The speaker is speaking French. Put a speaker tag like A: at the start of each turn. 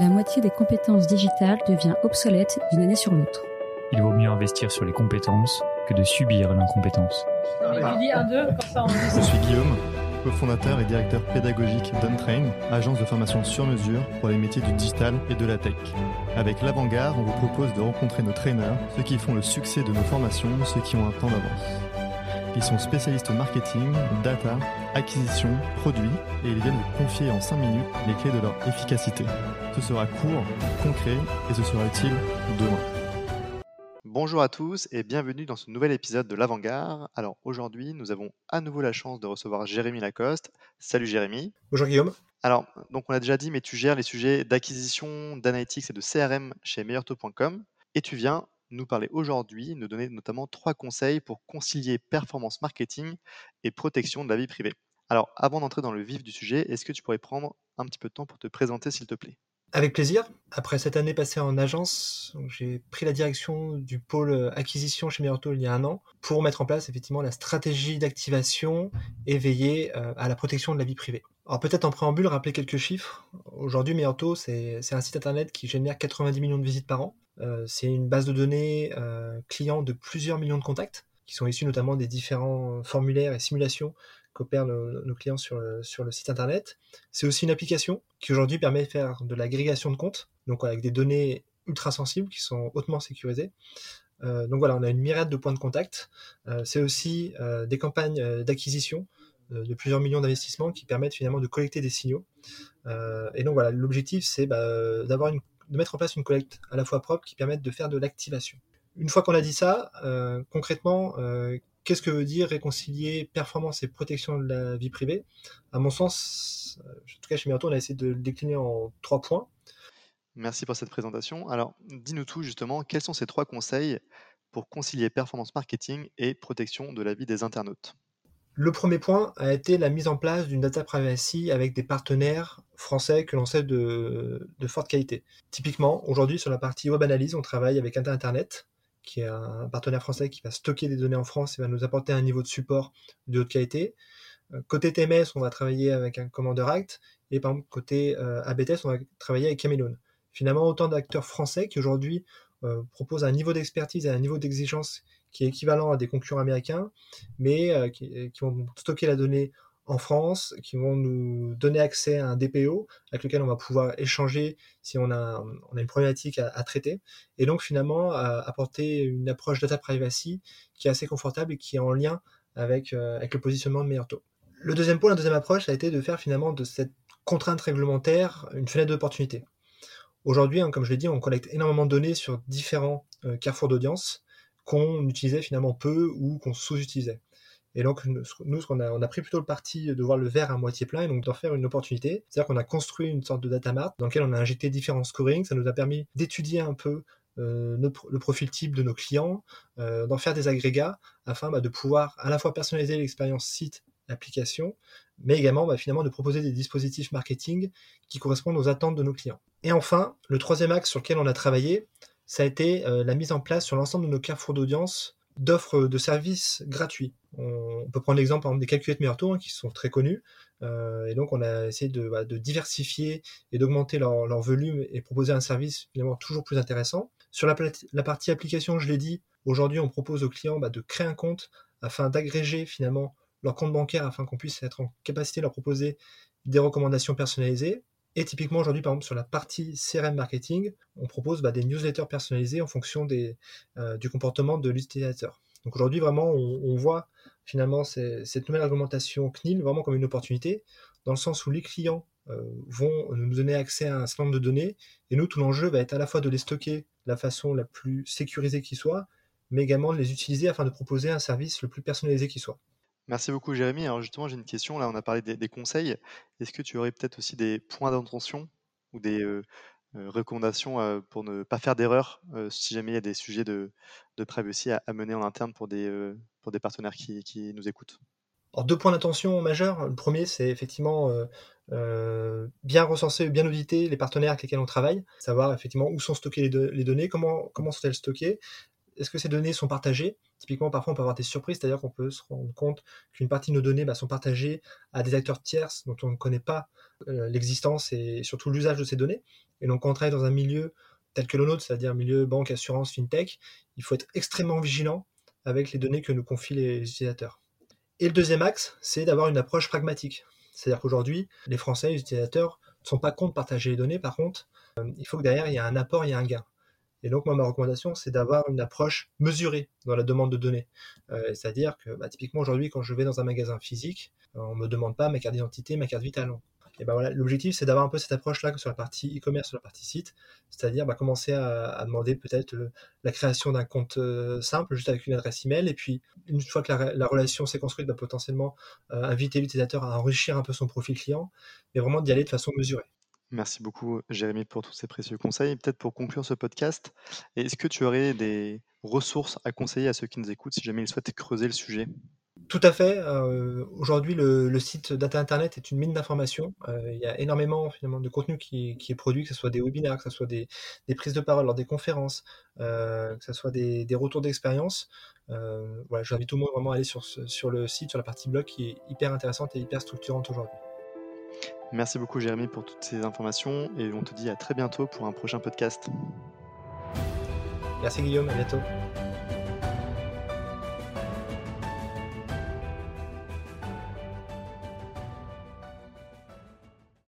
A: La moitié des compétences digitales devient obsolète d'une année sur l'autre.
B: Il vaut mieux investir sur les compétences que de subir l'incompétence.
C: Je suis Guillaume, cofondateur et directeur pédagogique d'Untrain, agence de formation sur mesure pour les métiers du digital et de la tech. Avec l'Avant-Garde, on vous propose de rencontrer nos traîneurs, ceux qui font le succès de nos formations, ceux qui ont un temps d'avance. Ils sont spécialistes marketing, data, acquisition, produits et ils viennent vous confier en 5 minutes les clés de leur efficacité. Ce sera court, concret et ce sera utile demain.
D: Bonjour à tous et bienvenue dans ce nouvel épisode de l'Avant-Garde. Alors aujourd'hui, nous avons à nouveau la chance de recevoir Jérémy Lacoste. Salut Jérémy.
E: Bonjour Guillaume.
D: Alors, donc on a déjà dit, mais tu gères les sujets d'acquisition, d'analytics et de CRM chez meilleurtaux.com et tu viens nous parler aujourd'hui, nous donner notamment trois conseils pour concilier performance marketing et protection de la vie privée. Alors, avant d'entrer dans le vif du sujet, est-ce que tu pourrais prendre un petit peu de temps pour te présenter, s'il te plaît?
E: Avec plaisir. Après cette année passée en agence, j'ai pris la direction du pôle acquisition chez Meilleurtaux il y a un an pour mettre en place effectivement la stratégie d'activation et veiller euh, à la protection de la vie privée. Alors peut-être en préambule, rappeler quelques chiffres. Aujourd'hui, Meilleurtaux, c'est un site internet qui génère 90 millions de visites par an. Euh, c'est une base de données euh, clients de plusieurs millions de contacts, qui sont issus notamment des différents formulaires et simulations qu'opèrent nos clients sur le, site internet. C'est aussi une application qui aujourd'hui permet de faire de l'agrégation de comptes, donc avec des données ultra sensibles qui sont hautement sécurisées. Euh, donc voilà, on a une myriade de points de contact. C'est aussi des campagnes d'acquisition de plusieurs millions d'investissements qui permettent finalement de collecter des signaux. et donc voilà, l'objectif c'est bah, d'avoir une de mettre en place une collecte à la fois propre qui permette de faire de l'activation. Une fois qu'on a dit ça, euh, concrètement, euh, qu'est-ce que veut dire réconcilier performance et protection de la vie privée? À mon sens, euh, en tout cas chez Mirato, on a essayé de le décliner en trois points.
D: Merci pour cette présentation. Alors, dis-nous tout justement, quels sont ces trois conseils pour concilier performance marketing et protection de la vie des internautes?
E: Le premier point a été la mise en place d'une data privacy avec des partenaires français que l'on sait de, forte qualité. Typiquement, aujourd'hui, sur la partie web analyse, on travaille avec Internet, qui est un partenaire français qui va stocker des données en France et va nous apporter un niveau de support de haute qualité. Euh, côté TMS, on va travailler avec un Commander Act, et par exemple, côté euh, ABTS, on va travailler avec Camelon. Finalement, autant d'acteurs français qui aujourd'hui euh, proposent un niveau d'expertise et un niveau d'exigence qui est équivalent à des concurrents américains, mais euh, qui, qui, vont stocker la donnée en France, qui vont nous donner accès à un DPO avec lequel on va pouvoir échanger si on a, on a une problématique à, traiter, et donc finalement apporter une approche data privacy qui est assez confortable et qui est en lien avec, euh, avec le positionnement de meilleur taux. Le deuxième point, la deuxième approche, a été de faire finalement de cette contrainte réglementaire une fenêtre d'opportunité. Aujourd'hui, hein, comme je l'ai dit, on collecte énormément de données sur différents euh, carrefours d'audience, qu'on utilisait finalement peu ou qu'on sous-utilisait. Et donc, nous, on a pris plutôt le parti de voir le verre à moitié plein et donc d'en faire une opportunité. C'est-à-dire qu'on a construit une sorte de data mart dans lequel on a injecté différents scorings. Ça nous a permis d'étudier un peu euh, le profil type de nos clients, euh, d'en faire des agrégats afin bah, de pouvoir à la fois personnaliser l'expérience site application, mais également bah, finalement de proposer des dispositifs marketing qui correspondent aux attentes de nos clients. Et enfin, le troisième axe sur lequel on a travaillé, ça a été euh, la mise en place sur l'ensemble de nos carrefours d'audience d'offres de services gratuits. On, peut prendre l'exemple des calculettes meilleur taux hein, qui sont très connus. Euh, et donc on a essayé de, bah, diversifier et d'augmenter leur, volume et proposer un service finalement toujours plus intéressant. Sur la, la partie application, je l'ai dit, aujourd'hui on propose aux clients bah, de créer un compte afin d'agréger finalement leur compte bancaire afin qu'on puisse être en capacité de leur proposer des recommandations personnalisées. Et typiquement aujourd'hui, par exemple, sur la partie CRM marketing, on propose bah, des newsletters personnalisés en fonction euh, du comportement de l'utilisateur. Donc aujourd'hui, vraiment, on, on voit finalement cette nouvelle réglementation CNIL vraiment comme une opportunité, dans le sens où les clients euh, vont nous donner accès à un certain nombre de données, et nous, tout l'enjeu va être à la fois de les stocker de la façon la plus sécurisée qui soit, mais également de les utiliser afin de proposer un service le plus personnalisé qui soit.
D: Merci beaucoup Jérémy. Alors justement, j'ai une question. Là, on a parlé des, conseils. Est-ce que tu aurais peut-être aussi des points d'intention ou des euh, euh, recommandations euh, pour ne pas faire d'erreur si jamais il y a des sujets de, de privacy à, à, mener en interne pour des, pour des partenaires qui, qui, nous écoutent?
E: Alors deux points d'attention majeurs. Le premier, c'est effectivement bien recenser, bien auditer les partenaires avec lesquels on travaille, savoir effectivement où sont stockées les, les données, comment, comment sont-elles stockées, est-ce que ces données sont partagées? Typiquement, parfois, on peut avoir des surprises, c'est-à-dire qu'on peut se rendre compte qu'une partie de nos données bah, sont partagées à des acteurs tierces dont on ne connaît pas euh, l'existence et surtout l'usage de ces données. Et donc, quand on travaille dans un milieu tel que le nôtre, c'est-à-dire milieu banque, assurance, fintech, il faut être extrêmement vigilant avec les données que nous confient les utilisateurs. Et le deuxième axe, c'est d'avoir une approche pragmatique. C'est-à-dire qu'aujourd'hui, les Français, les utilisateurs, ne sont pas contre partager les données. Par contre, euh, il faut que derrière, il y ait un apport, il y ait un gain. Et donc, moi, ma recommandation, c'est d'avoir une approche mesurée dans la demande de données. Euh, c'est-à-dire que, bah, typiquement, aujourd'hui, quand je vais dans un magasin physique, on ne me demande pas ma carte d'identité, ma carte vitale. Et ben voilà, l'objectif, c'est d'avoir un peu cette approche-là sur la partie e-commerce, sur la partie site, c'est-à-dire bah, commencer à, demander peut-être la création d'un compte euh, simple, juste avec une adresse email, et puis une fois que la, relation s'est construite, bah, potentiellement euh, inviter l'utilisateur à enrichir un peu son profil client, mais vraiment d'y aller de façon mesurée.
D: Merci beaucoup, Jérémy, pour tous ces précieux conseils. Peut-être pour conclure ce podcast, est-ce que tu aurais des ressources à conseiller à ceux qui nous écoutent si jamais ils souhaitent creuser le sujet?
E: Tout à fait. Euh, aujourd'hui, le, site Data Internet est une mine d'informations. Euh, il y a énormément finalement de contenu qui, est produit, que ce soit des webinaires, que ce soit des, prises de parole lors des conférences, euh, que ce soit des, retours d'expérience. voilà, j'invite tout le monde vraiment à aller sur, sur le site, sur la partie blog qui est hyper intéressante et hyper structurante aujourd'hui.
D: Merci beaucoup Jérémy pour toutes ces informations et on te dit à très bientôt pour un prochain podcast.
E: Merci Guillaume, à bientôt.